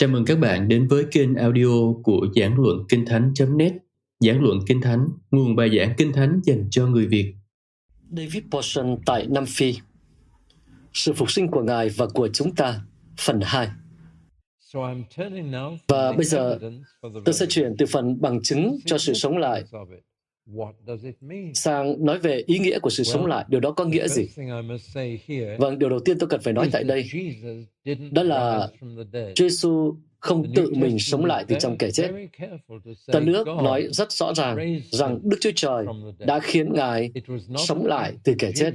Chào mừng các bạn đến với kênh audio của Giảng Luận Kinh Thánh.net Giảng Luận Kinh Thánh, nguồn bài giảng Kinh Thánh dành cho người Việt. David Porson tại Nam Phi. Sự phục sinh của Ngài và của chúng ta Phần 2 Và bây giờ tôi sẽ chuyển từ phần bằng chứng cho sự sống lại sang nói về ý nghĩa của sự sống lại. Điều đó có nghĩa gì? Vâng, điều đầu tiên tôi cần phải nói tại đây đó là Giêsu không tự mình sống lại từ trong kẻ chết. Tân ước nói rất rõ ràng rằng Đức Chúa Trời đã khiến Ngài sống lại từ kẻ chết.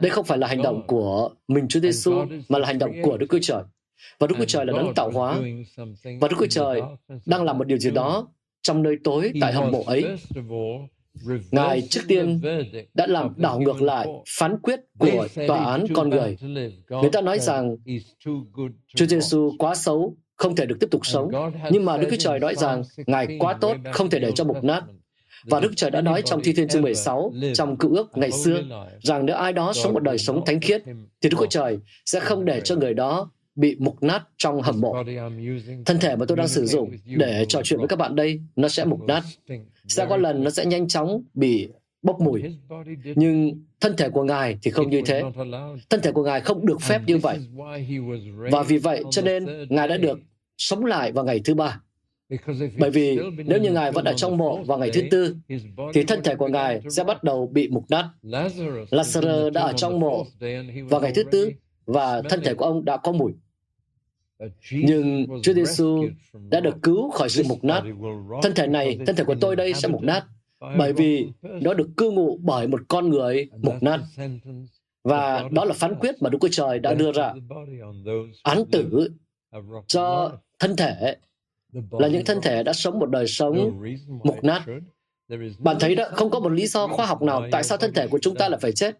Đây không phải là hành động của mình Chúa Giêsu mà là hành động của Đức Chúa Trời. Và Đức Chúa Trời là đấng tạo hóa. Và Đức Chúa Trời đang làm một điều gì đó trong nơi tối tại hầm mộ ấy. Ngài trước tiên đã làm đảo ngược lại phán quyết của tòa án con người. Người ta nói rằng Chúa Giêsu quá xấu, không thể được tiếp tục sống. Nhưng mà Đức Chúa Trời nói rằng Ngài quá tốt, không thể để cho mục nát. Và Đức Trời đã nói trong Thi Thiên chương 16, trong cựu ước ngày xưa, rằng nếu ai đó sống một đời sống thánh khiết, thì Đức Chúa Trời sẽ không để cho người đó bị mục nát trong hầm mộ. Thân thể mà tôi đang sử dụng để trò chuyện với các bạn đây, nó sẽ mục nát. Sẽ có lần nó sẽ nhanh chóng bị bốc mùi. Nhưng thân thể của Ngài thì không như thế. Thân thể của Ngài không được phép như vậy. Và vì vậy cho nên Ngài đã được sống lại vào ngày thứ ba. Bởi vì nếu như Ngài vẫn ở trong mộ vào ngày thứ tư, thì thân thể của Ngài sẽ bắt đầu bị mục nát. Lazarus đã ở trong mộ vào ngày thứ tư và thân thể của ông đã có mùi. Nhưng Chúa Giêsu đã được cứu khỏi sự mục nát. Thân thể này, thân thể của tôi đây sẽ mục nát, bởi vì nó được cư ngụ bởi một con người mục nát. Và đó là phán quyết mà Đức Chúa Trời đã đưa ra. Án tử cho thân thể là những thân thể đã sống một đời sống mục nát. Bạn thấy đó, không có một lý do khoa học nào tại sao thân thể của chúng ta lại phải chết.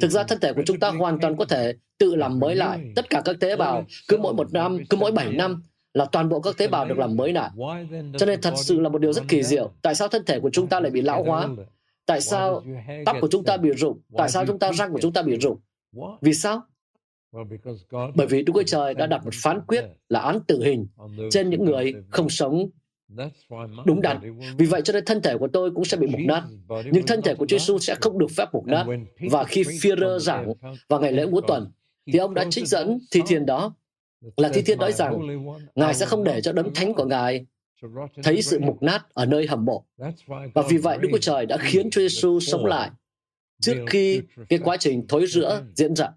Thực ra thân thể của chúng ta hoàn toàn có thể tự làm mới lại. Tất cả các tế bào, cứ mỗi một năm, cứ mỗi bảy năm là toàn bộ các tế bào được làm mới lại. Cho nên thật sự là một điều rất kỳ diệu. Tại sao thân thể của chúng ta lại bị lão hóa? Tại sao tóc của chúng ta bị rụng? Tại sao chúng ta răng của chúng ta bị rụng? Vì sao? Bởi vì Đức Chúa Trời đã đặt một phán quyết là án tử hình trên những người không sống đúng đắn. Vì vậy cho nên thân thể của tôi cũng sẽ bị mục nát. Nhưng thân thể của Chúa Giêsu sẽ không được phép mục nát. Và khi Führer giảng vào ngày lễ ngũ tuần, thì ông đã trích dẫn thi thiên đó là thi thiên nói rằng Ngài sẽ không để cho đấng thánh của Ngài thấy sự mục nát ở nơi hầm mộ. Và vì vậy Đức Chúa Trời đã khiến Chúa Giêsu sống lại trước khi cái quá trình thối rữa diễn ra.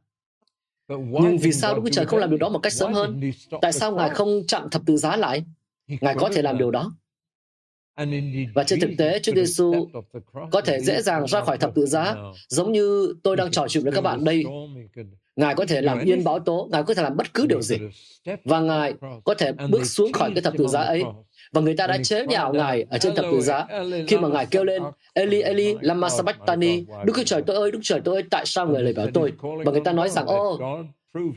Nhưng vì sao Đức Chúa Trời không làm điều đó một cách sớm hơn? Tại sao Ngài không chặn thập tự giá lại? Ngài có thể làm điều đó. Và trên thực tế, Chúa Giêsu có thể dễ dàng ra khỏi thập tự giá, giống như tôi đang trò chuyện với các bạn đây. Ngài có thể làm yên báo tố, Ngài có thể làm bất cứ điều gì. Và Ngài có thể bước xuống khỏi cái thập tự giá ấy. Và người ta đã chế nhạo Ngài ở trên thập tự giá. Khi mà Ngài kêu lên, Eli, Eli, lama sabachthani, Đức Chúa Trời tôi ơi, Đức Chúa Trời tôi ơi, tại sao người lời bảo tôi? Và người ta nói rằng, ô,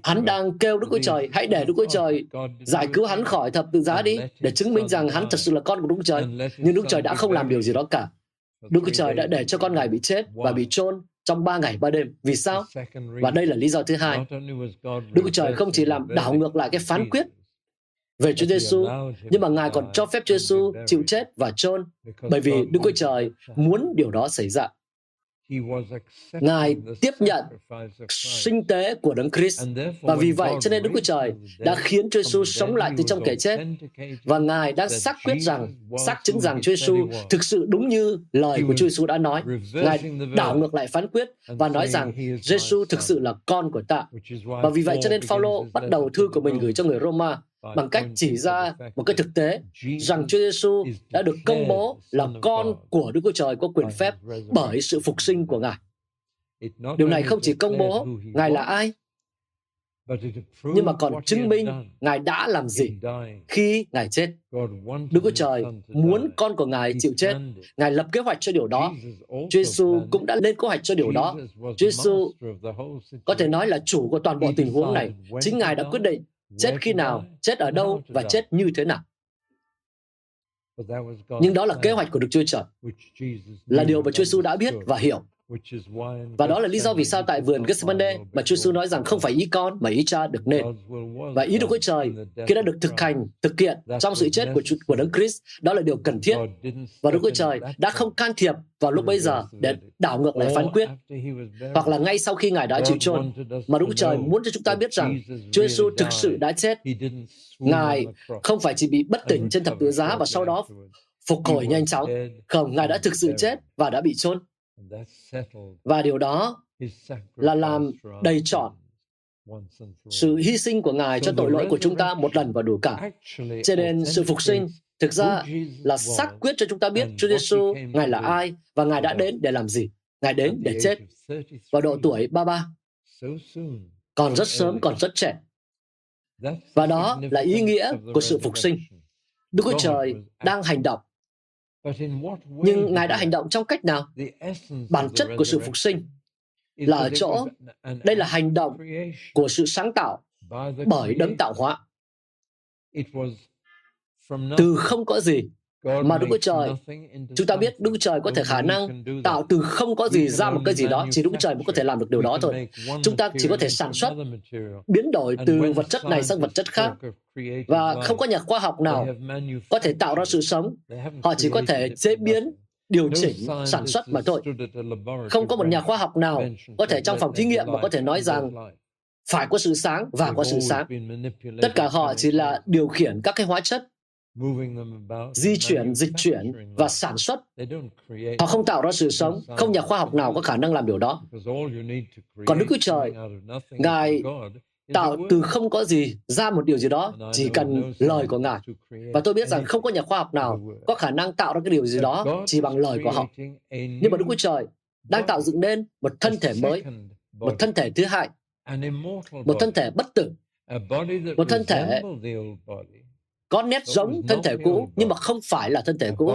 Hắn đang kêu Đức Chúa Trời, hãy để Đức Chúa Trời giải cứu hắn khỏi thập tự giá đi, để chứng minh rằng hắn thật sự là con của Đức Chúa Trời. Nhưng Đức Chúa Trời đã không làm điều gì đó cả. Đức Chúa Trời đã để cho con ngài bị chết và bị chôn trong ba ngày ba đêm. Vì sao? Và đây là lý do thứ hai. Đức Chúa Trời không chỉ làm đảo ngược lại cái phán quyết về Chúa Giêsu, nhưng mà Ngài còn cho phép Chúa Giêsu chịu chết và chôn, bởi vì Đức Chúa Trời muốn điều đó xảy ra. Ngài tiếp nhận sinh tế của Đấng Christ. Và vì vậy cho nên Đức Chúa Trời đã khiến Chúa Giêsu sống lại từ trong kẻ chết. và Ngài đang xác quyết rằng xác chứng rằng Chúa Giêsu thực sự đúng như lời của Chúa Giêsu đã nói. Ngài đảo ngược lại phán quyết và nói rằng Giêsu thực sự là con của ta. Và vì vậy cho nên Phaolô bắt đầu thư của mình gửi cho người Roma bằng cách chỉ ra một cái thực tế rằng Chúa Giêsu đã được công bố là con của Đức Chúa Trời có quyền phép bởi sự phục sinh của Ngài. Điều này không chỉ công bố Ngài là ai, nhưng mà còn chứng minh Ngài đã làm gì khi Ngài chết. Đức Chúa Trời muốn con của Ngài chịu chết. Ngài lập kế hoạch cho điều đó. Chúa Giêsu cũng đã lên kế hoạch cho điều đó. Chúa Giêsu có thể nói là chủ của toàn bộ tình huống này. Chính Ngài đã quyết định chết khi nào, chết ở đâu và chết như thế nào. Nhưng đó là kế hoạch của Đức Chúa Trời, là điều mà Chúa Giêsu đã biết và hiểu. Và đó là lý do vì sao tại vườn Gethsemane mà Chúa Giêsu nói rằng không phải ý con mà ý cha được nên. Và ý Đức Chúa Trời khi đã được thực hành, thực hiện trong sự chết của, của Đấng Christ, đó là điều cần thiết. Và Đức Chúa Trời đã không can thiệp vào lúc bấy giờ để đảo ngược lại phán quyết. Hoặc là ngay sau khi Ngài đã chịu chôn, mà Đức Chúa Trời muốn cho chúng ta biết rằng Chúa Giêsu thực sự đã chết. Ngài không phải chỉ bị bất tỉnh trên thập tự giá và sau đó phục hồi nhanh chóng. Không, Ngài đã thực sự chết và đã bị chôn. Và điều đó là làm đầy trọn sự hy sinh của Ngài cho tội lỗi của chúng ta một lần và đủ cả. Cho nên sự phục sinh thực ra là xác quyết cho chúng ta biết Chúa Giêsu Ngài là ai và Ngài đã đến để làm gì. Ngài đến để chết vào độ tuổi 33. Còn rất sớm, còn rất trẻ. Và đó là ý nghĩa của sự phục sinh. Đức Chúa Trời đang hành động nhưng Ngài đã hành động trong cách nào? Bản chất của sự phục sinh là ở chỗ đây là hành động của sự sáng tạo bởi đấng tạo hóa. Từ không có gì mà Đức Chúa Trời, chúng ta biết Đức Chúa Trời có thể khả năng tạo từ không có gì ra một cái gì đó, chỉ Đức Chúa Trời mới có thể làm được điều đó thôi. Chúng ta chỉ có thể sản xuất, biến đổi từ vật chất này sang vật chất khác, và không có nhà khoa học nào có thể tạo ra sự sống. Họ chỉ có thể chế biến điều chỉnh sản xuất mà thôi. Không có một nhà khoa học nào có thể trong phòng thí nghiệm mà có thể nói rằng phải có sự sáng và có sự sáng. Tất cả họ chỉ là điều khiển các cái hóa chất di chuyển, dịch chuyển và sản xuất. Họ không tạo ra sự sống, không nhà khoa học nào có khả năng làm điều đó. Còn Đức Chúa Trời, Ngài tạo từ không có gì ra một điều gì đó, chỉ cần lời của Ngài. Và tôi biết rằng không có nhà khoa học nào có khả năng tạo ra cái điều gì đó chỉ bằng lời của họ. Nhưng mà Đức Chúa Trời đang tạo dựng nên một thân thể mới, một thân thể thứ hai, một thân thể bất tử, một thân thể có nét giống thân thể cũ nhưng mà không phải là thân thể cũ.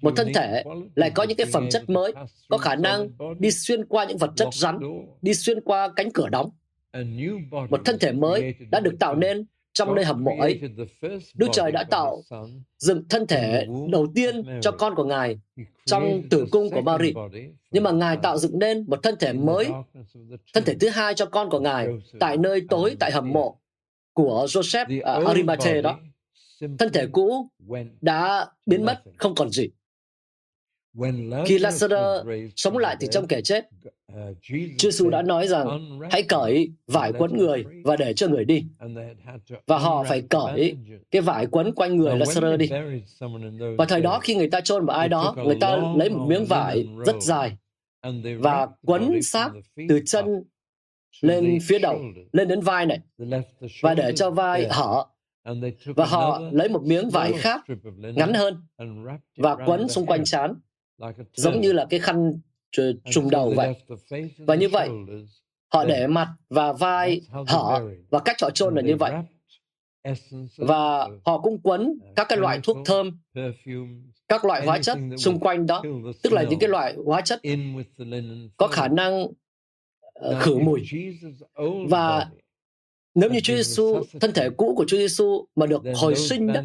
Một thân thể lại có những cái phẩm chất mới, có khả năng đi xuyên qua những vật chất rắn, đi xuyên qua cánh cửa đóng. Một thân thể mới đã được tạo nên trong nơi hầm mộ ấy. Đức Trời đã tạo dựng thân thể đầu tiên cho con của Ngài trong tử cung của Mary. Nhưng mà Ngài tạo dựng nên một thân thể mới, thân thể thứ hai cho con của Ngài tại nơi tối tại hầm mộ của Joseph uh, Arimathea đó thân thể cũ đã biến mất, không còn gì. Khi Lazarus sống lại từ trong kẻ chết, uh, Chúa Giêsu đã nói rằng hãy cởi vải quấn người và để cho người đi. Và họ phải cởi cái vải quấn quanh người Lazarus đi. Và thời đó khi người ta chôn một ai đó, người ta lấy một miếng vải rất dài và quấn xác từ chân lên phía đầu, lên đến vai này, và để cho vai hở và họ lấy một miếng vải khác ngắn hơn và quấn xung quanh trán giống như là cái khăn trùm đầu vậy. và như vậy họ để mặt và vai hở và cách họ chôn là như vậy. và họ cũng quấn các cái loại thuốc thơm các loại hóa chất xung quanh đó tức là những cái loại hóa chất có khả năng uh, khử mùi. Và nếu như Chúa Giêsu, thân thể cũ của Chúa Giêsu mà được hồi sinh đó,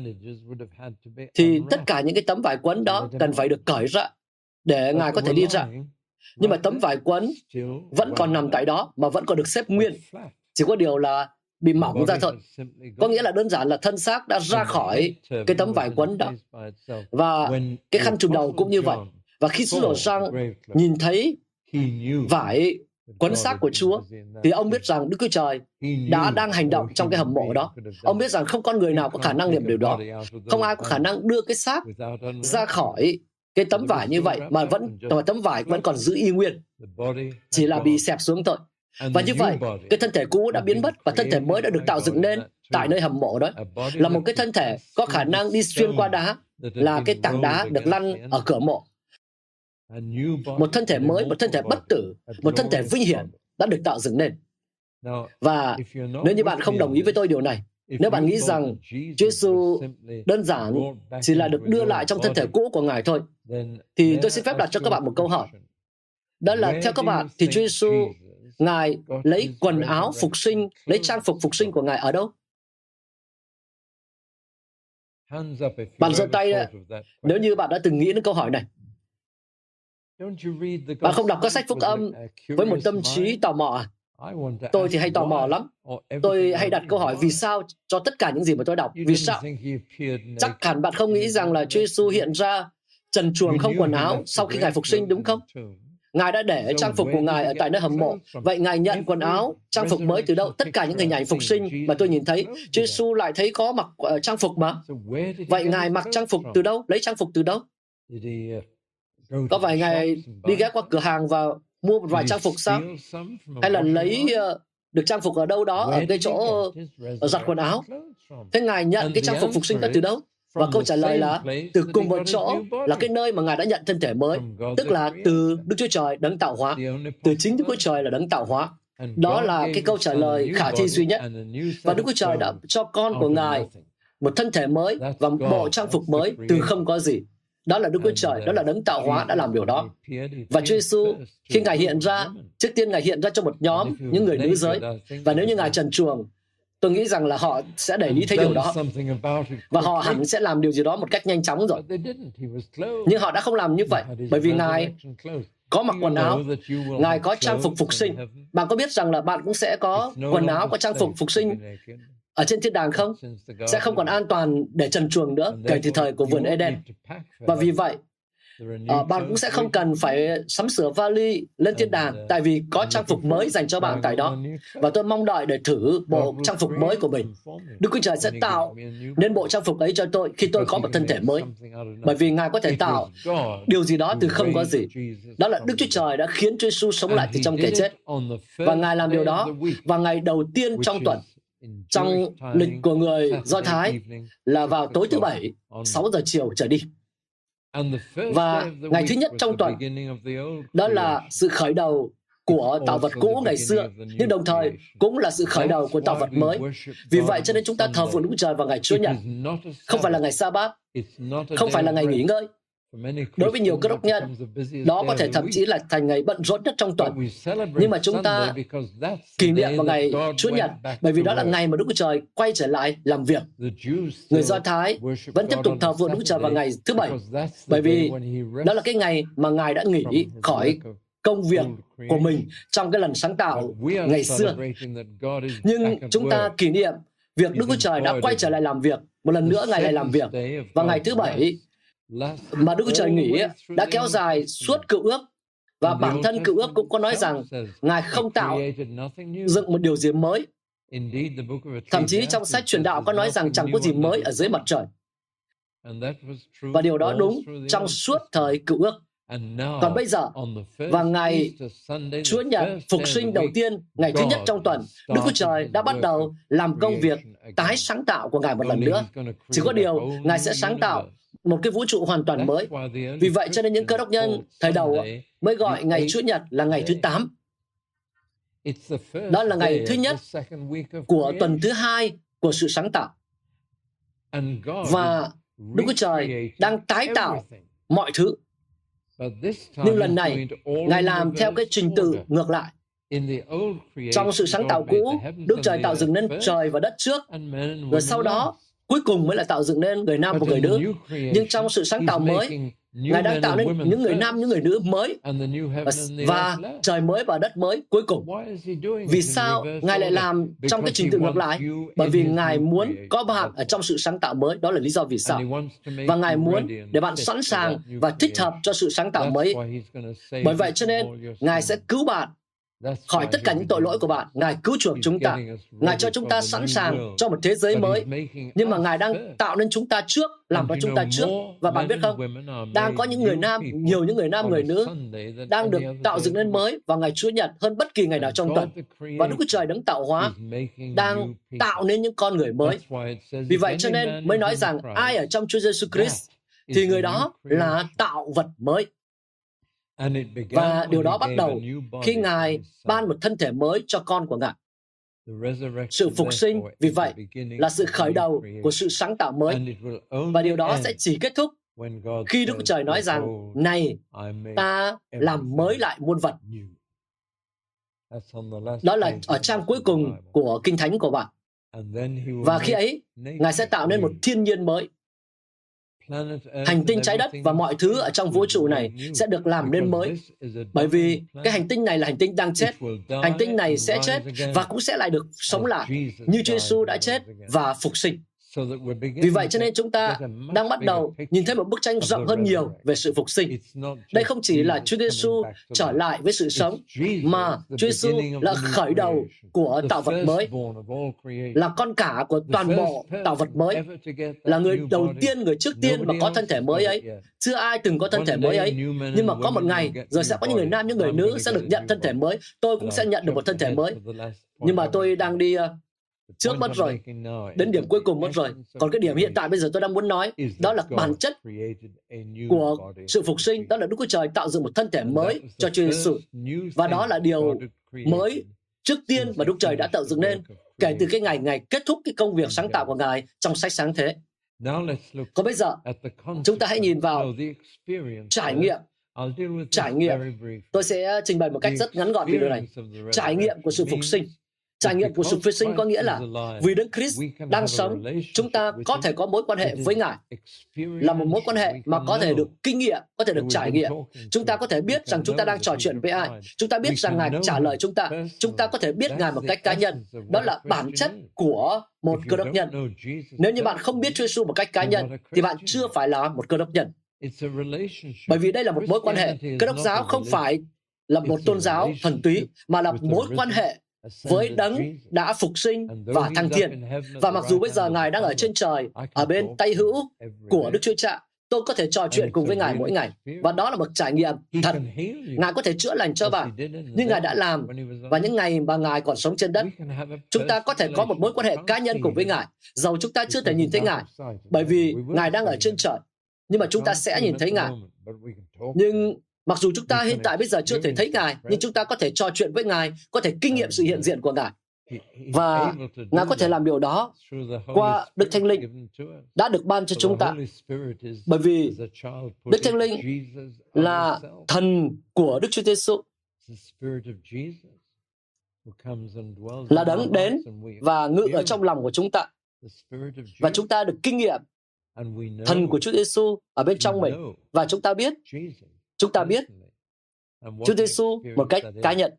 thì tất cả những cái tấm vải quấn đó cần phải được cởi ra để Ngài có thể đi ra. Nhưng mà tấm vải quấn vẫn còn nằm tại đó mà vẫn còn được xếp nguyên. Chỉ có điều là bị mỏng ra thôi. Có nghĩa là đơn giản là thân xác đã ra khỏi cái tấm vải quấn đó. Và cái khăn trùm đầu cũng như vậy. Và khi sứ đồ Giăng nhìn thấy vải quấn xác của Chúa, thì ông biết rằng Đức Chúa Trời đã đang hành động trong cái hầm mộ đó. Ông biết rằng không con người nào có khả năng làm điều đó. Không ai có khả năng đưa cái xác ra khỏi cái tấm vải như vậy mà vẫn mà tấm vải vẫn còn giữ y nguyên. Chỉ là bị xẹp xuống thôi. Và như vậy, cái thân thể cũ đã biến mất và thân thể mới đã được tạo dựng nên tại nơi hầm mộ đó. Là một cái thân thể có khả năng đi xuyên qua đá, là cái tảng đá được lăn ở cửa mộ một thân thể mới, một thân thể bất tử, một thân thể vinh hiển đã được tạo dựng nên. Và nếu như bạn không đồng ý với tôi điều này, nếu bạn nghĩ rằng Chúa Giêsu đơn giản chỉ là được đưa lại trong thân thể cũ của Ngài thôi, thì tôi xin phép đặt cho các bạn một câu hỏi. Đó là theo các bạn thì Chúa Giêsu Ngài lấy quần áo phục sinh, lấy trang phục phục sinh của Ngài ở đâu? Bạn giơ tay đấy. nếu như bạn đã từng nghĩ đến câu hỏi này. Bạn không đọc các sách phúc âm với một tâm trí tò mò à? Tôi thì hay tò mò lắm. Tôi hay đặt câu hỏi vì sao cho tất cả những gì mà tôi đọc. Vì sao? Chắc hẳn bạn không nghĩ rằng là Chúa Giêsu hiện ra trần truồng không quần áo sau khi Ngài phục sinh đúng không? Ngài đã để trang phục của Ngài ở tại nơi hầm mộ. Vậy Ngài nhận quần áo, trang phục mới từ đâu? Tất cả những hình ảnh phục sinh mà tôi nhìn thấy, Chúa Giêsu lại thấy có mặc uh, trang phục mà. Vậy Ngài mặc trang phục từ đâu? Lấy trang phục từ đâu? Có phải Ngài đi ghé qua cửa hàng và mua một vài trang phục sao? Hay là lấy uh, được trang phục ở đâu đó ở cái chỗ ở giặt quần áo? Thế Ngài nhận cái trang phục phục sinh đó từ đâu? Và câu trả lời là từ cùng một chỗ là cái nơi mà Ngài đã nhận thân thể mới, tức là từ Đức Chúa Trời đấng tạo hóa, từ chính Đức Chúa Trời là đấng tạo hóa. Đó là cái câu trả lời khả thi duy nhất. Và Đức Chúa Trời đã cho con của Ngài một thân thể mới và một bộ trang phục mới từ không có gì. Đó là Đức Chúa Trời, đó là đấng tạo hóa đã làm điều đó. Và Chúa Giêsu khi Ngài hiện ra, trước tiên Ngài hiện ra cho một nhóm những người nữ giới. Và nếu như Ngài trần truồng, tôi nghĩ rằng là họ sẽ để ý thấy điều đó. và họ hẳn sẽ làm điều gì đó một cách nhanh chóng rồi. Nhưng họ đã không làm như vậy bởi vì ngài có mặc quần áo ngài có trang phục phục sinh. bạn có biết rằng là bạn cũng sẽ có quần áo có trang phục phục sinh ở trên thiên đàng không? Sẽ không còn an toàn để trần truồng nữa kể từ thời của vườn Eden. và vì vậy uh, bạn cũng sẽ không cần phải sắm sửa vali lên thiên đàng tại vì có trang phục mới dành cho bạn tại đó. và tôi mong đợi để thử bộ trang phục mới của mình. Đức Chúa Trời sẽ tạo nên bộ trang phục ấy cho tôi khi tôi có một thân thể mới. bởi vì Ngài có thể tạo điều gì đó từ không có gì. Đó là Đức Chúa Trời đã khiến Chúa Giêsu sống lại từ trong kẻ chết. và Ngài làm điều đó vào ngày đầu tiên trong tuần trong lịch của người Do Thái là vào tối thứ bảy 6 giờ chiều trở đi. Và ngày thứ nhất trong tuần, đó là sự khởi đầu của tạo vật cũ ngày xưa, nhưng đồng thời cũng là sự khởi đầu của tạo vật mới. Vì vậy cho nên chúng ta thờ phượng Đức Trời vào ngày Chúa Nhật, không phải là ngày sa bát, không phải là ngày nghỉ ngơi, Đối với nhiều cơ đốc nhân, đó có thể thậm chí là thành ngày bận rộn nhất trong tuần. Nhưng mà chúng ta kỷ niệm vào ngày Chúa Nhật, bởi vì đó là ngày mà Đức Chúa Trời quay trở lại làm việc. Người Do Thái vẫn tiếp tục thờ phượng Đức Chúa Trời vào ngày thứ Bảy, bởi vì đó là cái ngày mà Ngài đã nghỉ khỏi công việc của mình trong cái lần sáng tạo ngày xưa. Nhưng chúng ta kỷ niệm việc Đức Chúa Trời đã quay trở lại làm việc, một lần nữa Ngài lại làm việc. Và ngày thứ Bảy mà Đức Chúa Trời nghỉ đã kéo dài suốt cựu ước và bản thân cựu ước cũng có nói rằng Ngài không tạo dựng một điều gì mới. Thậm chí trong sách truyền đạo có nói rằng chẳng có gì mới ở dưới mặt trời. Và điều đó đúng trong suốt thời cựu ước. Còn bây giờ, vào ngày Chúa Nhật phục sinh đầu tiên, ngày thứ nhất trong tuần, Đức Chúa Trời đã bắt đầu làm công việc tái sáng tạo của Ngài một lần nữa. Chỉ có điều, Ngài sẽ sáng tạo một cái vũ trụ hoàn toàn mới. Vì vậy cho nên những cơ đốc nhân thời đầu mới gọi ngày Chúa Nhật là ngày thứ 8. Đó là ngày thứ nhất của tuần thứ hai của sự sáng tạo. Và Đức Chúa Trời đang tái tạo mọi thứ. Nhưng lần này, Ngài làm theo cái trình tự ngược lại. Trong sự sáng tạo cũ, Đức Trời tạo dựng nên trời và đất trước, rồi sau đó cuối cùng mới là tạo dựng nên người nam và người nữ. Nhưng trong sự sáng tạo mới, Ngài đang tạo nên những người nam, những người nữ mới và trời mới và đất mới cuối cùng. Vì sao Ngài lại làm trong cái trình tự ngược lại? Bởi vì Ngài muốn có bạn ở trong sự sáng tạo mới. Đó là lý do vì sao. Và Ngài muốn để bạn sẵn sàng và thích hợp cho sự sáng tạo mới. Bởi vậy cho nên Ngài sẽ cứu bạn khỏi tất cả những tội lỗi của bạn. Ngài cứu chuộc chúng ta. Ngài cho chúng ta sẵn sàng cho một thế giới mới. Nhưng mà Ngài đang tạo nên chúng ta trước, làm cho chúng ta trước. Và bạn biết không, đang có những người nam, nhiều những người nam, người nữ đang được tạo dựng nên mới vào ngày Chúa Nhật hơn bất kỳ ngày nào trong tuần. Và Đức Chúa Trời đấng tạo hóa đang tạo nên những con người mới. Vì vậy cho nên mới nói rằng ai ở trong Chúa Giêsu Christ thì người đó là tạo vật mới. Và điều đó bắt đầu khi Ngài ban một thân thể mới cho con của Ngài. Sự phục sinh, vì vậy, là sự khởi đầu của sự sáng tạo mới. Và điều đó sẽ chỉ kết thúc khi Đức Trời nói rằng, này, ta làm mới lại muôn vật. Đó là ở trang cuối cùng của Kinh Thánh của bạn. Và khi ấy, Ngài sẽ tạo nên một thiên nhiên mới. Hành tinh trái đất và mọi thứ ở trong vũ trụ này sẽ được làm nên mới. bởi vì cái hành tinh này là hành tinh đang chết. hành tinh này sẽ chết và cũng sẽ lại được sống lại như Chúa Giêsu đã chết và phục sinh vì vậy cho nên chúng ta đang bắt đầu nhìn thấy một bức tranh rộng hơn nhiều về sự phục sinh. Đây không chỉ là Chúa Giêsu trở lại với sự sống, mà Chúa Giêsu là khởi đầu của tạo vật mới, là con cả của toàn bộ tạo vật mới, là người đầu tiên, người trước tiên mà có thân thể mới ấy. Chưa ai từng có thân thể mới ấy, nhưng mà có một ngày rồi sẽ có những người nam, những người nữ sẽ được nhận thân thể mới. Tôi cũng sẽ nhận được một thân thể mới. Nhưng mà tôi đang đi uh, trước mất rồi. đến điểm cuối cùng mất rồi. Còn cái điểm hiện tại bây giờ tôi đang muốn nói đó là bản chất của sự phục sinh. Đó là Đức Chúa Trời tạo dựng một thân thể mới cho Chúa Giêsu và đó là điều mới trước tiên mà Đức Trời đã tạo dựng nên kể từ cái ngày ngày kết thúc cái công việc sáng tạo của Ngài trong sách sáng thế. Còn bây giờ, chúng ta hãy nhìn vào trải nghiệm. Trải nghiệm. Tôi sẽ trình bày một cách rất ngắn gọn video này. Trải nghiệm của sự phục sinh. Trải nghiệm của sự phục sinh có nghĩa là vì Đức Christ đang sống, chúng ta có thể có mối quan hệ với Ngài. Là một mối quan hệ mà có thể được kinh nghiệm, có thể được trải nghiệm. Chúng ta có thể biết rằng chúng ta đang trò chuyện với ai. Chúng ta biết rằng Ngài trả lời chúng ta. Chúng ta có thể biết Ngài một cách cá nhân. Đó là bản chất của một cơ đốc nhân. Nếu như bạn không biết Chúa Giêsu một cách cá nhân, thì bạn chưa phải là một cơ đốc nhân. Bởi vì đây là một mối quan hệ. Cơ đốc giáo không phải là một tôn giáo thuần túy, mà là mối quan hệ với đấng đã phục sinh và thăng thiên. Và mặc dù bây giờ Ngài đang ở trên trời, ở bên tay hữu của Đức Chúa Cha, tôi có thể trò chuyện cùng với Ngài mỗi ngày. Và đó là một trải nghiệm thật. Ngài có thể chữa lành cho bạn, nhưng Ngài đã làm và những ngày mà Ngài còn sống trên đất. Chúng ta có thể có một mối quan hệ cá nhân cùng với Ngài, dầu chúng ta chưa thể nhìn thấy Ngài, bởi vì Ngài đang ở trên trời. Nhưng mà chúng ta sẽ nhìn thấy Ngài. Nhưng Mặc dù chúng ta hiện tại bây giờ chưa thể thấy Ngài, nhưng chúng ta có thể trò chuyện với Ngài, có thể kinh nghiệm sự hiện diện của Ngài. Và Ngài có thể làm điều đó qua Đức Thánh Linh đã được ban cho chúng ta. Bởi vì Đức Thánh Linh là thần của Đức Chúa Giêsu là đấng đến và ngự ở trong lòng của chúng ta. Và chúng ta được kinh nghiệm thần của Chúa Giêsu ở bên trong mình và chúng ta biết Chúng ta biết Chúa Giêsu một cách cá nhân.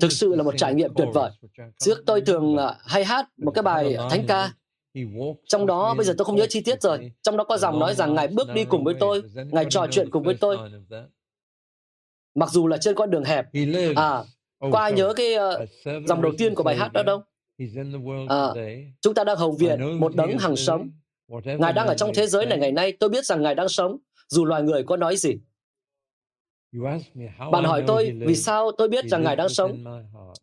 Thực sự là một trải nghiệm tuyệt vời. Trước tôi thường à, hay hát một cái bài thánh ca. trong đó bây giờ tôi không nhớ chi tiết rồi. trong đó có dòng nói rằng ngài bước đi cùng với tôi ngài trò chuyện cùng với tôi? mặc dù là trên con đường hẹp. À có ai nhớ cái uh, dòng đầu tiên của bài hát đó đâu? À, chúng ta đang hầu viện một đấng hằng sống. ngài đang ở trong thế giới này ngày nay. Tôi biết rằng ngài đang sống. Dù loài người có nói gì bạn hỏi tôi vì sao tôi biết rằng Ngài đang sống.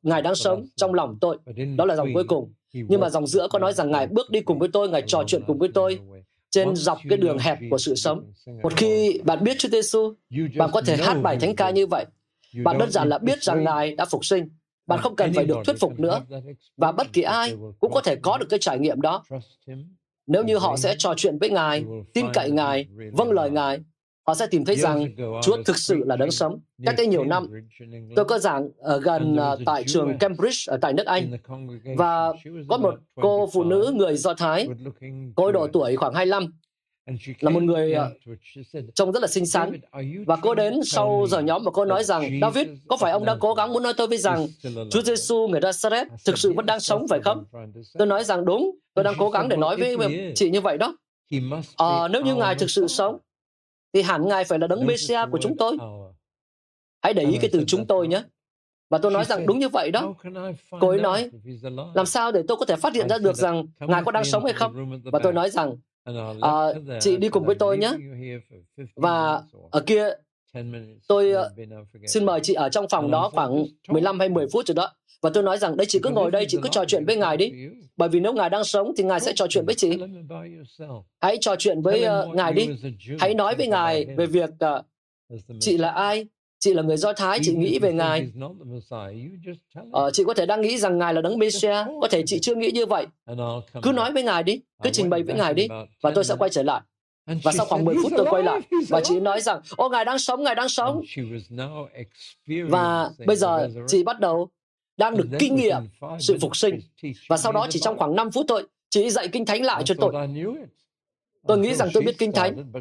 Ngài đang sống trong lòng tôi. Đó là dòng cuối cùng. Nhưng mà dòng giữa có nói rằng Ngài bước đi cùng với tôi, Ngài trò chuyện cùng với tôi trên dọc cái đường hẹp của sự sống. Một khi bạn biết Chúa Giêsu, bạn có thể hát bài thánh ca như vậy. Bạn đơn giản là biết rằng Ngài đã phục sinh. Bạn không cần phải được thuyết phục nữa. Và bất kỳ ai cũng có thể có được cái trải nghiệm đó. Nếu như họ sẽ trò chuyện với Ngài, tin cậy Ngài, vâng lời Ngài, họ sẽ tìm thấy rằng Chúa thực sự là đấng sống. Cách đây nhiều năm, tôi có giảng ở gần uh, tại trường Cambridge ở tại nước Anh. và có một cô phụ nữ người Do Thái, cô độ tuổi khoảng 25, là một người uh, trông rất là xinh xắn. Và cô đến sau giờ nhóm và cô nói rằng David có phải ông đang cố gắng muốn nói tôi với rằng Chúa Giêsu người Nazareth thực sự vẫn đang sống phải không? Tôi nói rằng đúng, tôi đang cố gắng để nói với chị như vậy đó. À, nếu như ngài thực sự sống thì hẳn Ngài phải là đấng Messiah của chúng tôi. Hãy để ý cái từ chúng tôi nhé. Và tôi nói rằng đúng như vậy đó. Cô ấy nói, làm sao để tôi có thể phát hiện ra được rằng Ngài có đang sống hay không? Và tôi nói rằng, à, chị đi cùng với tôi nhé. Và ở kia, tôi uh, xin mời chị ở trong phòng đó khoảng 15 hay 10 phút rồi đó. Và tôi nói rằng, đây chị cứ ngồi đây, chị cứ trò chuyện với Ngài đi. Bởi vì nếu Ngài đang sống thì Ngài sẽ trò chuyện với chị. Hãy trò chuyện với uh, Ngài đi. Hãy nói với Ngài về việc uh, chị là ai, chị là người Do Thái, chị nghĩ về Ngài. Uh, chị có thể đang nghĩ rằng Ngài là đấng Messiah, có thể chị chưa nghĩ như vậy. Cứ nói với Ngài đi, cứ trình bày với Ngài đi, và tôi sẽ quay trở lại. Và sau khoảng 10 phút tôi quay lại và chị nói rằng, ô Ngài đang sống, Ngài đang sống. Và bây giờ chị bắt đầu đang được kinh nghiệm sự phục sinh. Và sau đó chỉ trong khoảng 5 phút thôi, chị dạy kinh thánh lại cho tôi. Tôi nghĩ rằng tôi biết Kinh Thánh,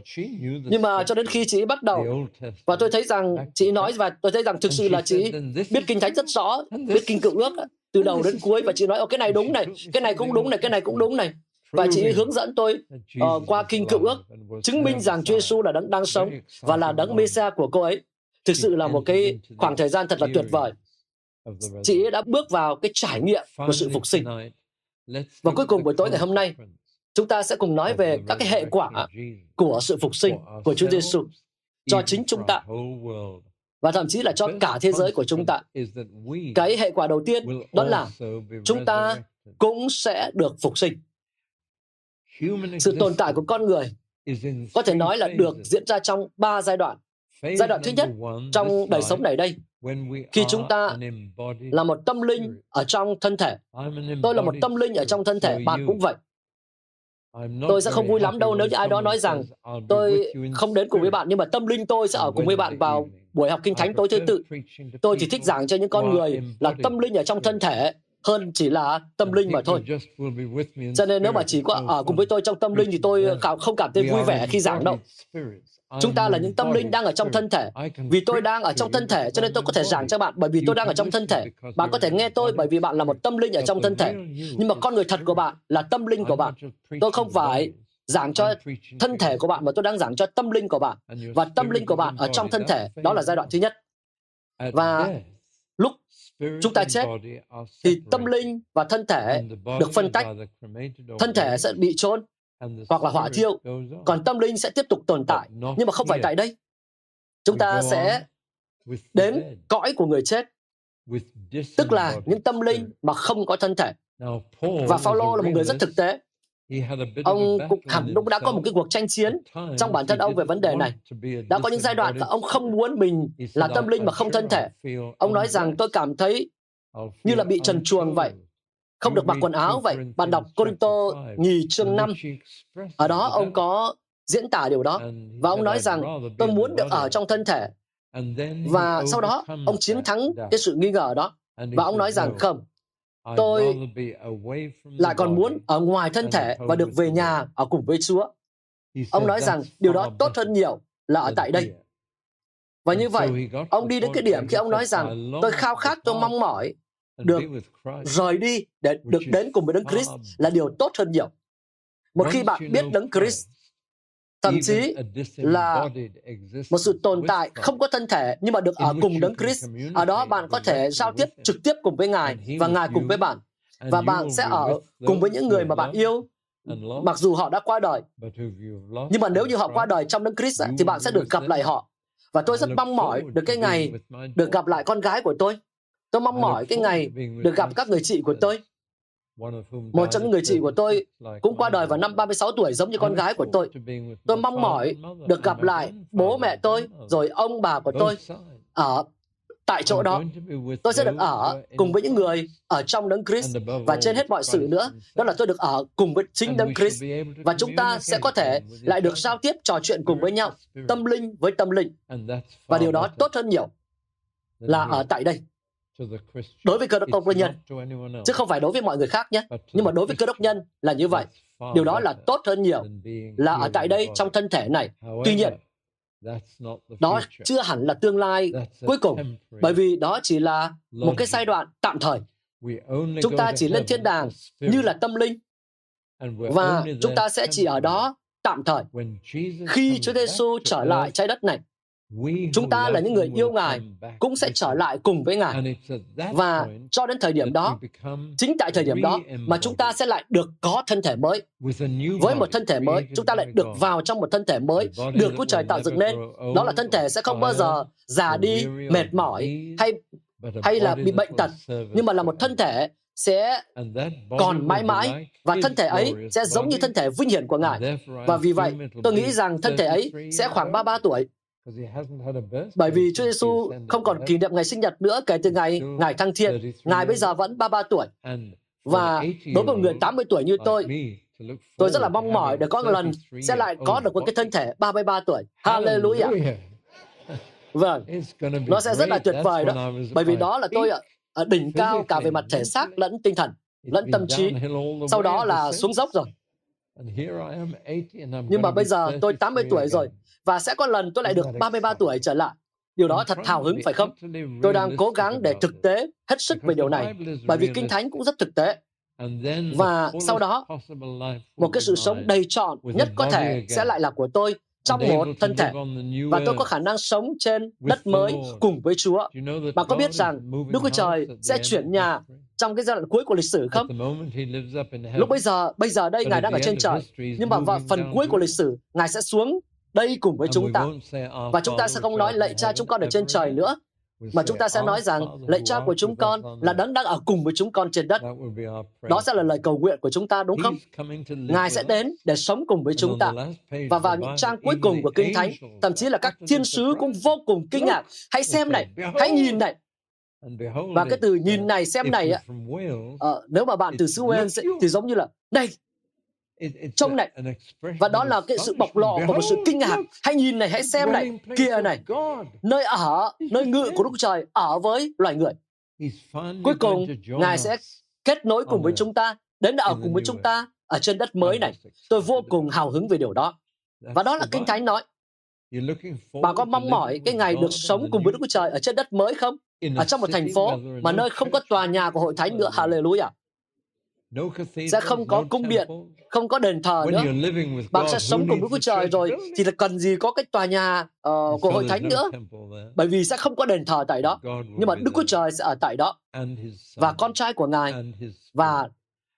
nhưng mà cho đến khi chị bắt đầu, và tôi thấy rằng chị nói và tôi thấy rằng thực sự là chị biết Kinh Thánh rất rõ, biết Kinh Cựu Ước từ đầu đến cuối và chị nói, Ồ, cái này đúng này, cái này cũng đúng này, cái này cũng đúng này. Và chị hướng dẫn tôi uh, qua Kinh Cựu Ước, chứng minh rằng Chúa Giêsu là đấng đang sống và là đấng Messiah của cô ấy. Thực sự là một cái khoảng thời gian thật là tuyệt vời. Chị ấy đã bước vào cái trải nghiệm của sự phục sinh. Và cuối cùng buổi tối ngày hôm nay, chúng ta sẽ cùng nói về các cái hệ quả của sự phục sinh của Chúa Giêsu cho chính chúng ta và thậm chí là cho cả thế giới của chúng ta. Cái hệ quả đầu tiên đó là chúng ta cũng sẽ được phục sinh. Sự tồn tại của con người có thể nói là được diễn ra trong ba giai đoạn. Giai đoạn thứ nhất trong đời sống này đây, khi chúng ta là một tâm linh ở trong thân thể. Tôi là một tâm linh ở trong thân thể, bạn cũng vậy. Tôi sẽ không vui lắm đâu nếu như ai đó nói rằng tôi không đến cùng với bạn, nhưng mà tâm linh tôi sẽ ở cùng với bạn vào buổi học kinh thánh tối thứ tự. Tôi chỉ thích giảng cho những con người là tâm linh ở trong thân thể hơn chỉ là tâm linh mà thôi. Cho nên nếu mà chỉ có ở cùng với tôi trong tâm linh thì tôi không cảm thấy vui vẻ khi giảng đâu. Chúng ta là những tâm linh đang ở trong thân thể. Vì tôi đang ở trong thân thể, cho nên tôi có thể giảng cho bạn bởi vì tôi đang ở trong thân thể. Bạn có thể nghe tôi bởi vì bạn là một tâm linh ở trong thân thể. Nhưng mà con người thật của bạn là tâm linh của bạn. Tôi không phải giảng cho thân thể của bạn mà tôi đang giảng cho tâm linh của bạn. Và tâm linh của bạn ở trong thân thể, đó là giai đoạn thứ nhất. Và lúc chúng ta chết thì tâm linh và thân thể được phân tách. Thân thể sẽ bị trôn hoặc là hỏa thiêu, còn tâm linh sẽ tiếp tục tồn tại, nhưng mà không phải tại đây. Chúng ta sẽ đến cõi của người chết, tức là những tâm linh mà không có thân thể. Và Phaolô là một người rất thực tế. Ông cũng hẳn cũng đã có một cái cuộc tranh chiến trong bản thân ông về vấn đề này. Đã có những giai đoạn ông không muốn mình là tâm linh mà không thân thể. Ông nói rằng tôi cảm thấy như là bị trần chuồng vậy không được mặc quần áo vậy. Bạn đọc Corinto nhì chương 5. Ở đó ông có diễn tả điều đó. Và ông nói rằng tôi muốn được ở trong thân thể. Và sau đó ông chiến thắng cái sự nghi ngờ đó. Và ông nói rằng không, tôi lại còn muốn ở ngoài thân thể và được về nhà ở cùng với Chúa. Ông nói rằng điều đó tốt hơn nhiều là ở tại đây. Và như vậy, ông đi đến cái điểm khi ông nói rằng tôi khao khát, tôi mong mỏi được rời đi để được đến cùng với Đấng Christ là điều tốt hơn nhiều. Một khi bạn biết Đấng Christ, thậm chí là một sự tồn tại không có thân thể nhưng mà được ở cùng Đấng Christ, ở đó bạn có thể giao tiếp trực tiếp cùng với Ngài và Ngài cùng với bạn. Và bạn sẽ ở cùng với những người mà bạn yêu, mặc dù họ đã qua đời. Nhưng mà nếu như họ qua đời trong Đấng Christ thì bạn sẽ được gặp lại họ. Và tôi rất mong mỏi được cái ngày được gặp lại con gái của tôi. Tôi mong mỏi cái ngày được gặp các người chị của tôi. Một trong những người chị của tôi cũng qua đời vào năm 36 tuổi giống như con gái của tôi. Tôi mong mỏi được gặp lại bố mẹ tôi, rồi ông bà của tôi ở tại chỗ đó. Tôi sẽ được ở cùng với những người ở trong đấng Christ và trên hết mọi sự nữa, đó là tôi được ở cùng với chính đấng Christ và chúng ta sẽ có thể lại được giao tiếp trò chuyện cùng với nhau, tâm linh với tâm linh. Và điều đó tốt hơn nhiều là ở tại đây đối với cơ đốc công nhân chứ không phải đối với mọi người khác nhé. nhưng mà đối với cơ đốc nhân là như vậy. điều đó là tốt hơn nhiều là ở tại đây trong thân thể này. Tuy nhiên đó chưa hẳn là tương lai cuối cùng bởi vì đó chỉ là một cái giai đoạn tạm thời. Chúng ta chỉ lên thiên đàng như là tâm linh và chúng ta sẽ chỉ ở đó tạm thời. Khi Chúa Giêsu trở lại trái đất này Chúng ta là những người yêu Ngài cũng sẽ trở lại cùng với Ngài. Và cho đến thời điểm đó, chính tại thời điểm đó mà chúng ta sẽ lại được có thân thể mới. Với một thân thể mới, chúng ta lại được vào trong một thân thể mới, được Chúa Trời tạo dựng nên. Đó là thân thể sẽ không bao giờ già đi, mệt mỏi hay hay là bị bệnh tật, nhưng mà là một thân thể sẽ còn mãi mãi và thân thể ấy sẽ giống như thân thể vinh hiển của Ngài. Và vì vậy, tôi nghĩ rằng thân thể ấy sẽ khoảng 33 tuổi bởi vì Chúa Giêsu không còn kỷ niệm ngày sinh nhật nữa kể từ ngày Ngài thăng thiên. Ngài bây giờ vẫn 33 tuổi. Và đối với một người 80 tuổi như tôi, tôi rất là mong mỏi để có một lần sẽ lại có được một cái thân thể 33 tuổi. Hallelujah. Vâng, nó sẽ rất là tuyệt vời đó. Bởi vì đó là tôi ở đỉnh cao cả về mặt thể xác lẫn tinh thần, lẫn tâm trí. Sau đó là xuống dốc rồi. Nhưng mà bây giờ tôi 80 tuổi rồi và sẽ có lần tôi lại được 33 tuổi trở lại. Điều đó thật hào hứng phải không? Tôi đang cố gắng để thực tế hết sức về điều này bởi vì Kinh Thánh cũng rất thực tế. Và sau đó, một cái sự sống đầy trọn nhất có thể sẽ lại là của tôi trong một thân thể và tôi có khả năng sống trên đất mới cùng với Chúa. Bạn có biết rằng Đức Chúa Trời sẽ chuyển nhà trong cái giai đoạn cuối của lịch sử không? Lúc bây giờ, bây giờ đây Ngài đang ở trên trời, nhưng mà vào phần cuối của lịch sử, Ngài sẽ xuống đây cùng với chúng ta. Và chúng ta sẽ không nói lạy cha chúng con ở trên trời nữa, mà chúng ta sẽ nói rằng lạy cha của chúng con là đấng đang ở cùng với chúng con trên đất. Đó sẽ là lời cầu nguyện của chúng ta đúng không? Ngài sẽ đến để sống cùng với chúng ta. Và vào những trang cuối cùng của Kinh Thánh, thậm chí là các thiên sứ cũng vô cùng kinh ngạc. Hãy xem này, hãy nhìn này. Và cái từ nhìn này, xem này, ạ, uh, nếu mà bạn từ xứ Wales thì giống như là, đây, trông này. và đó là cái sự bộc lộ của một sự kinh ngạc. Hãy nhìn này hãy xem này. Kia này. Nơi ở nơi ngự của đức trời ở với loài người. Cuối cùng ngài sẽ kết nối cùng với chúng ta đến ở cùng với chúng ta ở trên đất mới này. Tôi vô cùng hào hứng về điều đó. Và đó là kinh thánh nói. Bạn có mong mỏi cái ngày được sống cùng với Đức Chúa Trời ở trên đất mới không? Ở trong một thành phố mà nơi không có tòa nhà của hội thánh nữa. Hallelujah sẽ không có cung điện, không có đền thờ nữa. Bạn sẽ sống cùng Đức Chúa Trời rồi, thì là cần gì có cái tòa nhà uh, của hội thánh nữa. Bởi vì sẽ không có đền thờ tại đó. Nhưng mà Đức Chúa Trời sẽ ở tại đó. Và con trai của Ngài và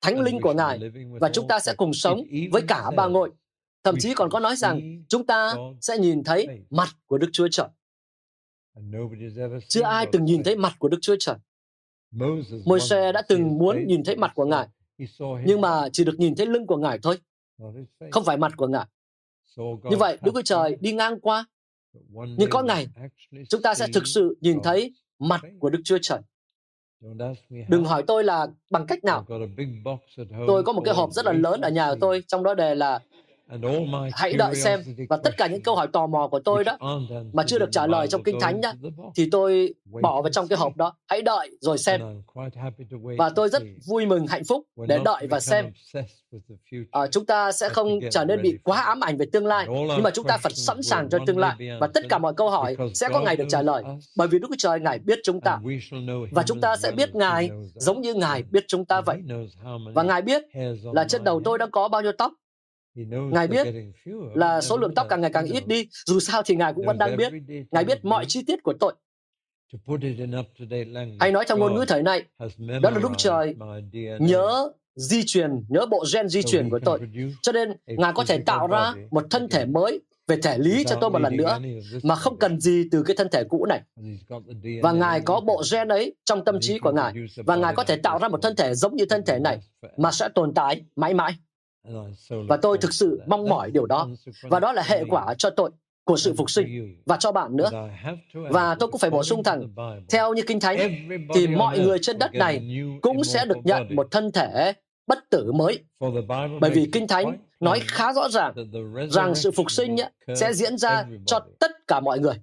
thánh linh của Ngài. Và chúng ta sẽ cùng sống với cả ba ngôi. Thậm chí còn có nói rằng chúng ta sẽ nhìn thấy mặt của Đức Chúa Trời. Chưa ai từng nhìn thấy mặt của Đức Chúa Trời. Môi-se đã từng muốn nhìn thấy mặt của Ngài, nhưng mà chỉ được nhìn thấy lưng của Ngài thôi, không phải mặt của Ngài. Như vậy, Đức Chúa Trời đi ngang qua, nhưng có ngày chúng ta sẽ thực sự nhìn thấy mặt của Đức Chúa Trời. Đừng hỏi tôi là bằng cách nào. Tôi có một cái hộp rất là lớn ở nhà của tôi, trong đó đề là Hãy đợi xem và tất cả những câu hỏi tò mò của tôi đó mà chưa được trả lời trong kinh thánh đó thì tôi bỏ vào trong cái hộp đó. Hãy đợi rồi xem. Và tôi rất vui mừng, hạnh phúc để đợi và xem. À, chúng ta sẽ không trở nên bị quá ám ảnh về tương lai, nhưng mà chúng ta phải sẵn sàng cho tương lai và tất cả mọi câu hỏi sẽ có ngày được trả lời. Bởi vì Đức Chúa Trời Ngài biết chúng ta và chúng ta sẽ biết Ngài giống như Ngài biết chúng ta vậy. Và Ngài biết là trên đầu tôi đang có bao nhiêu tóc Ngài biết là số lượng tóc càng ngày càng ít đi, dù sao thì Ngài cũng vẫn đang biết. Ngài biết mọi chi tiết của tội. Hay nói trong ngôn ngữ thời nay, đó là lúc trời nhớ di truyền, nhớ bộ gen di truyền của tôi. Cho nên Ngài có thể tạo ra một thân thể mới về thể lý cho tôi một lần nữa mà không cần gì từ cái thân thể cũ này. Và Ngài có bộ gen ấy trong tâm trí của Ngài và Ngài có thể tạo ra một thân thể giống như thân thể này mà sẽ tồn tại mãi mãi. Và tôi thực sự mong mỏi điều đó. Và đó là hệ quả cho tội của sự phục sinh và cho bạn nữa. Và tôi cũng phải bổ sung rằng, theo như Kinh Thánh, thì mọi người trên đất này cũng sẽ được nhận một thân thể bất tử mới. Bởi vì Kinh Thánh nói khá rõ ràng rằng sự phục sinh sẽ diễn ra cho tất cả mọi người.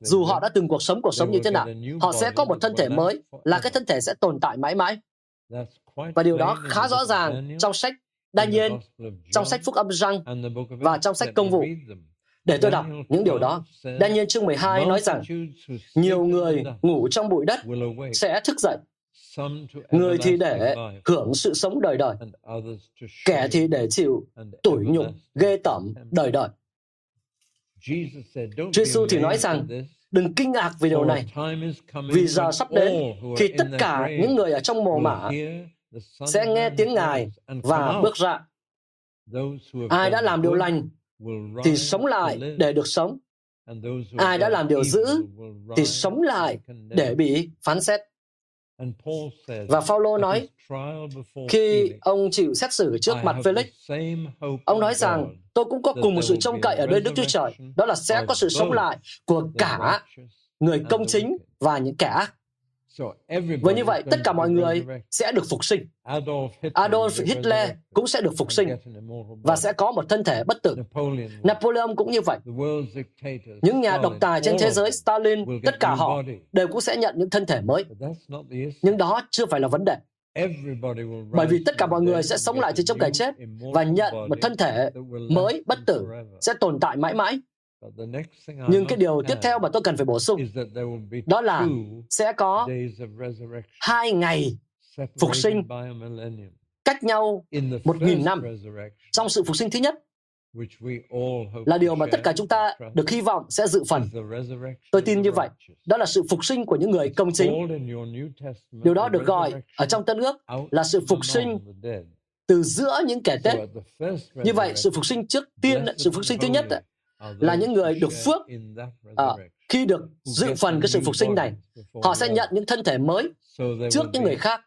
Dù họ đã từng cuộc sống cuộc sống như thế nào, họ sẽ có một thân thể mới, là cái thân thể sẽ tồn tại mãi mãi. Và điều đó khá rõ ràng trong sách Daniel trong sách Phúc âm răng và trong sách công vụ. Để tôi đọc những điều đó. Daniel chương 12 nói rằng nhiều người ngủ trong bụi đất sẽ thức dậy. Người thì để hưởng sự sống đời đời. Kẻ thì để chịu tủi nhục, ghê tởm đời đời. Chúa Giêsu thì nói rằng đừng kinh ngạc về điều này, vì giờ sắp đến khi tất cả những người ở trong mồ mả sẽ nghe tiếng Ngài và bước ra. Ai đã làm điều lành thì sống lại để được sống. Ai đã làm điều dữ thì sống lại để bị phán xét. Và Phaolô nói, khi ông chịu xét xử trước mặt Felix, ông nói rằng, tôi cũng có cùng một sự trông cậy ở nơi Đức Chúa Trời, đó là sẽ có sự sống lại của cả người công chính và những kẻ ác. Với như vậy, tất cả mọi người sẽ được phục sinh. Adolf Hitler cũng sẽ được phục sinh và sẽ có một thân thể bất tử. Napoleon cũng như vậy. Những nhà độc tài trên thế giới, Stalin, tất cả họ đều cũng sẽ nhận những thân thể mới. Nhưng đó chưa phải là vấn đề. Bởi vì tất cả mọi người sẽ sống lại từ trong cái chết và nhận một thân thể mới bất tử sẽ tồn tại mãi mãi. Nhưng cái điều tiếp theo mà tôi cần phải bổ sung đó là sẽ có hai ngày phục sinh cách nhau một nghìn năm. Trong sự phục sinh thứ nhất là điều mà tất cả chúng ta được hy vọng sẽ dự phần. Tôi tin như vậy. Đó là sự phục sinh của những người công chính. Điều đó được gọi ở trong Tân ước là sự phục sinh từ giữa những kẻ tết. Như vậy, sự phục sinh trước tiên, sự phục sinh thứ nhất là những người được phước à, khi được dự phần cái sự phục sinh này. Họ sẽ nhận những thân thể mới trước những người khác.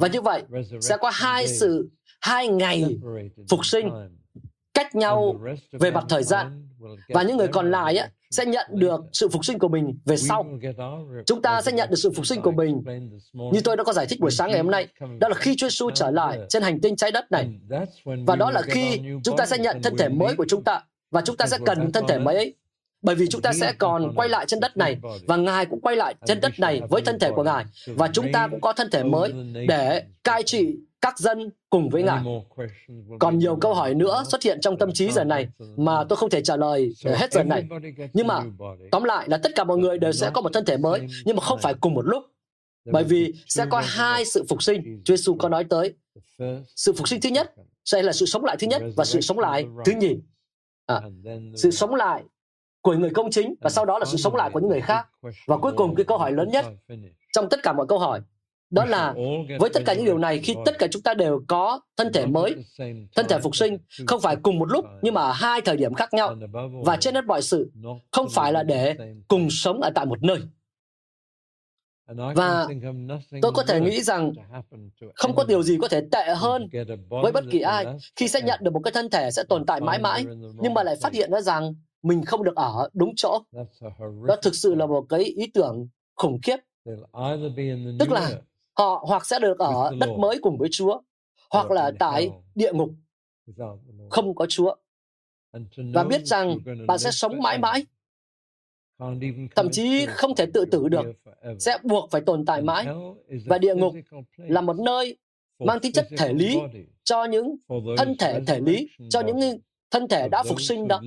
Và như vậy, sẽ có hai sự hai ngày phục sinh cách nhau về mặt thời gian và những người còn lại á, sẽ nhận được sự phục sinh của mình về sau. Chúng ta sẽ nhận được sự phục sinh của mình như tôi đã có giải thích buổi sáng ngày hôm nay. Đó là khi Chúa Giêsu trở lại trên hành tinh trái đất này. Và đó là khi chúng ta sẽ nhận thân thể mới của chúng ta và chúng ta sẽ cần thân thể mới ấy. Bởi vì chúng ta sẽ còn quay lại trên đất này và Ngài cũng quay lại trên đất này với thân thể của Ngài và chúng ta cũng có thân thể mới để cai trị các dân cùng với Ngài. Còn nhiều câu hỏi nữa xuất hiện trong tâm trí giờ này mà tôi không thể trả lời hết giờ này. Nhưng mà tóm lại là tất cả mọi người đều sẽ có một thân thể mới, nhưng mà không phải cùng một lúc. Bởi vì sẽ có hai sự phục sinh. Chúa Giêsu có nói tới. Sự phục sinh thứ nhất sẽ là sự sống lại thứ nhất và sự sống lại thứ nhì. À, sự sống lại của người công chính và sau đó là sự sống lại của những người khác. Và cuối cùng cái câu hỏi lớn nhất trong tất cả mọi câu hỏi đó là với tất cả những điều này khi tất cả chúng ta đều có thân thể mới thân thể phục sinh không phải cùng một lúc nhưng mà hai thời điểm khác nhau. Và trên hết mọi sự không phải là để cùng sống ở tại một nơi và tôi có thể nghĩ rằng không có điều gì có thể tệ hơn với bất kỳ ai khi sẽ nhận được một cái thân thể sẽ tồn tại mãi mãi nhưng mà lại phát hiện ra rằng mình không được ở đúng chỗ. Đó thực sự là một cái ý tưởng khủng khiếp. Tức là họ hoặc sẽ được ở đất mới cùng với Chúa, hoặc là tại địa ngục không có Chúa. Và biết rằng bạn sẽ sống mãi mãi, thậm chí không thể tự tử được, sẽ buộc phải tồn tại mãi. Và địa ngục là một nơi mang tính chất thể lý cho những thân thể thể lý, cho những thân thể đã phục sinh đó,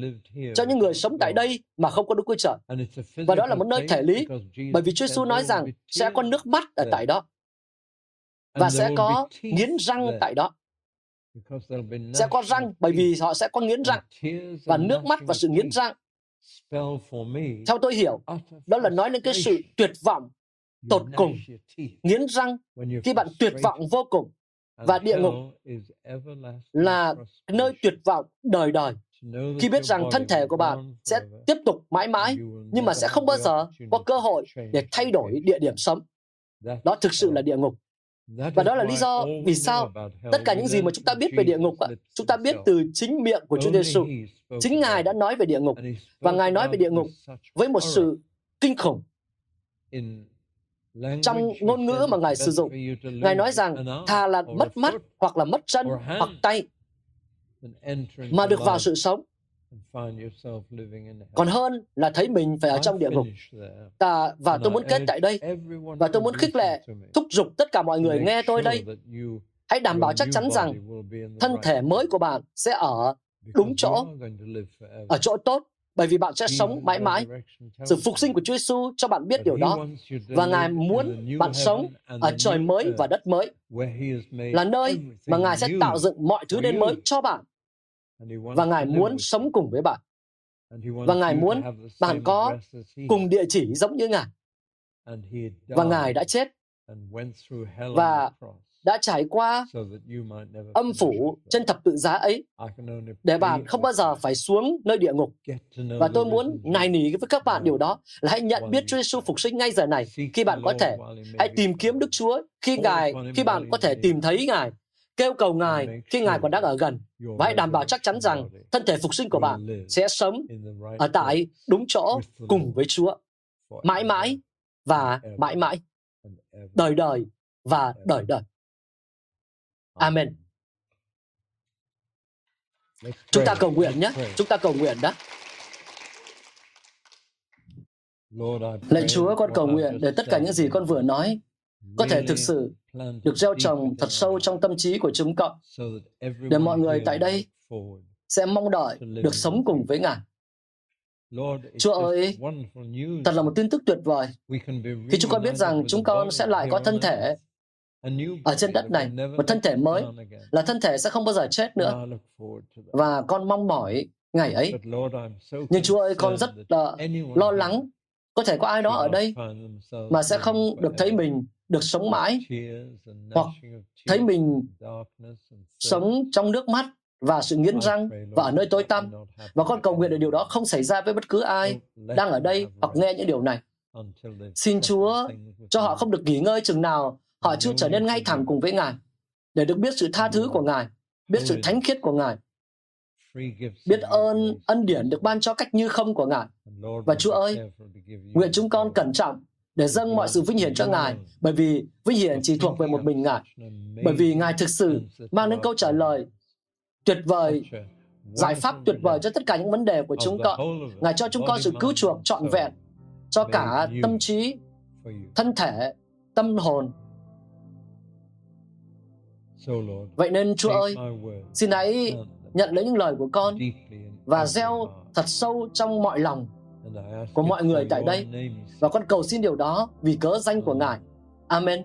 cho những người sống tại đây mà không có Đức Chúa Trời. Và đó là một nơi thể lý, bởi vì Chúa Giêsu nói rằng sẽ có nước mắt ở tại đó và sẽ có nghiến răng tại đó sẽ có răng bởi vì họ sẽ có nghiến răng và nước mắt và sự nghiến răng theo tôi hiểu đó là nói lên cái sự tuyệt vọng tột cùng nghiến răng khi bạn tuyệt vọng vô cùng và địa ngục là nơi tuyệt vọng đời đời. Khi biết rằng thân thể của bạn sẽ tiếp tục mãi mãi nhưng mà sẽ không bao giờ có cơ hội để thay đổi địa điểm sống. Đó thực sự là địa ngục và đó là lý do vì sao tất cả những gì mà chúng ta biết về địa ngục, chúng ta biết từ chính miệng của Chúa Giêsu. Chính Ngài đã nói về địa ngục và Ngài nói về địa ngục với một sự kinh khủng. Trong ngôn ngữ mà Ngài sử dụng, Ngài nói rằng thà là mất mắt hoặc là mất chân hoặc tay mà được vào sự sống còn hơn là thấy mình phải ở trong địa ngục. Ta, và tôi muốn kết tại đây. Và tôi muốn khích lệ, thúc giục tất cả mọi người nghe tôi đây. Hãy đảm bảo chắc chắn rằng thân thể mới của bạn sẽ ở đúng chỗ, ở chỗ tốt, bởi vì bạn sẽ sống mãi mãi. Sự phục sinh của Chúa Giêsu cho bạn biết điều đó. Và Ngài muốn bạn sống ở trời mới và đất mới, là nơi mà Ngài sẽ tạo dựng mọi thứ đến mới cho bạn và Ngài muốn sống cùng với bạn. Và Ngài muốn bạn có cùng địa chỉ giống như Ngài. Và Ngài đã chết và đã trải qua âm phủ trên thập tự giá ấy để bạn không bao giờ phải xuống nơi địa ngục. Và tôi muốn nài nỉ với các bạn điều đó là hãy nhận biết Chúa Giêsu phục sinh ngay giờ này khi bạn có thể. Hãy tìm kiếm Đức Chúa khi Ngài khi bạn có thể tìm thấy Ngài kêu cầu Ngài khi Ngài còn đang ở gần và hãy đảm bảo chắc chắn rằng thân thể phục sinh của bạn sẽ sống ở tại đúng chỗ cùng với Chúa. Mãi mãi và mãi mãi. đời đời và đời đời. Amen. Chúng ta cầu nguyện nhé. chúng ta cầu nguyện đó Lạy Chúa, con cầu nguyện để tất cả những gì con vừa nói có thể thực sự được gieo trồng thật sâu trong tâm trí của chúng con để mọi người tại đây sẽ mong đợi được sống cùng với Ngài. Chúa ơi, thật là một tin tức tuyệt vời. Khi chúng con biết rằng chúng con sẽ lại có thân thể ở trên đất này, một thân thể mới, là thân thể sẽ không bao giờ chết nữa. Và con mong mỏi ngày ấy. Nhưng Chúa ơi, con rất uh, lo lắng có thể có ai đó ở đây mà sẽ không được thấy mình được sống mãi hoặc thấy mình sống trong nước mắt và sự nghiến răng và ở nơi tối tăm. Và con cầu nguyện để điều đó không xảy ra với bất cứ ai đang ở đây hoặc nghe những điều này. Xin Chúa cho họ không được nghỉ ngơi chừng nào họ chưa trở nên ngay thẳng cùng với Ngài để được biết sự tha thứ của Ngài, biết sự thánh khiết của Ngài, biết ơn ân điển được ban cho cách như không của Ngài. Và Chúa ơi, nguyện chúng con cẩn trọng để dâng mọi sự vinh hiển cho Ngài, bởi vì vinh hiển chỉ thuộc về một mình Ngài. Bởi vì Ngài thực sự mang đến câu trả lời tuyệt vời, giải pháp tuyệt vời cho tất cả những vấn đề của chúng con. Ngài cho chúng con sự cứu chuộc trọn vẹn cho cả tâm trí, thân thể, tâm hồn. Vậy nên Chúa ơi, xin hãy nhận lấy những lời của con và gieo thật sâu trong mọi lòng của mọi người tại đây. Và con cầu xin điều đó vì cớ danh của Ngài. Amen.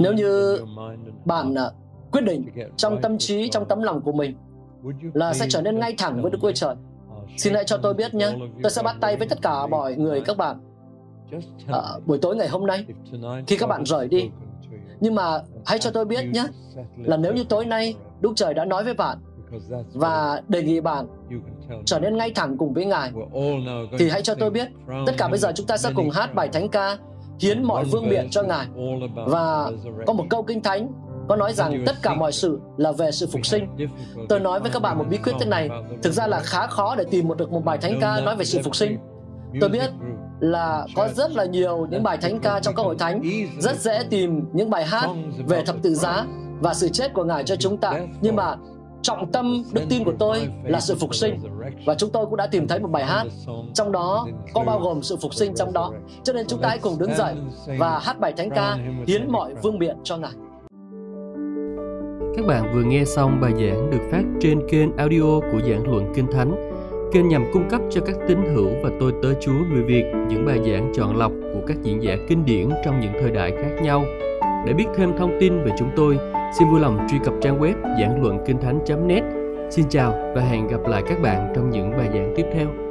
Nếu như bạn à, quyết định trong tâm trí, trong tấm lòng của mình là sẽ trở nên ngay thẳng với Đức Chúa Trời, xin hãy cho tôi biết nhé. Tôi sẽ bắt tay với tất cả mọi người các bạn ở buổi tối ngày hôm nay khi các bạn rời đi. Nhưng mà hãy cho tôi biết nhé là nếu như tối nay Đức Trời đã nói với bạn và đề nghị bạn trở nên ngay thẳng cùng với Ngài. Thì hãy cho tôi biết tất cả bây giờ chúng ta sẽ cùng hát bài thánh ca hiến mọi vương miện cho Ngài. Và có một câu kinh thánh có nói rằng tất cả mọi sự là về sự phục sinh. Tôi nói với các bạn một bí quyết thế này, thực ra là khá khó để tìm một được một bài thánh ca nói về sự phục sinh. Tôi biết là có rất là nhiều những bài thánh ca trong các hội thánh, rất dễ tìm những bài hát về thập tự giá và sự chết của Ngài cho chúng ta. Nhưng mà trọng tâm đức tin của tôi là sự phục sinh. và chúng tôi cũng đã tìm thấy một bài hát. trong đó có bao gồm sự phục sinh trong đó. cho nên chúng ta hãy cùng đứng dậy và hát bài thánh ca hiến mọi vương miện cho ngài. Các bạn vừa nghe xong bài giảng được phát trên kênh audio của giảng luận kinh thánh kênh nhằm cung cấp cho các tín hữu và tôi tớ Chúa người Việt những bài giảng chọn lọc của các diễn giả kinh điển trong những thời đại khác nhau. Để biết thêm thông tin về chúng tôi, Xin vui lòng truy cập trang web giảng luận kinh thánh.net. Xin chào và hẹn gặp lại các bạn trong những bài giảng tiếp theo.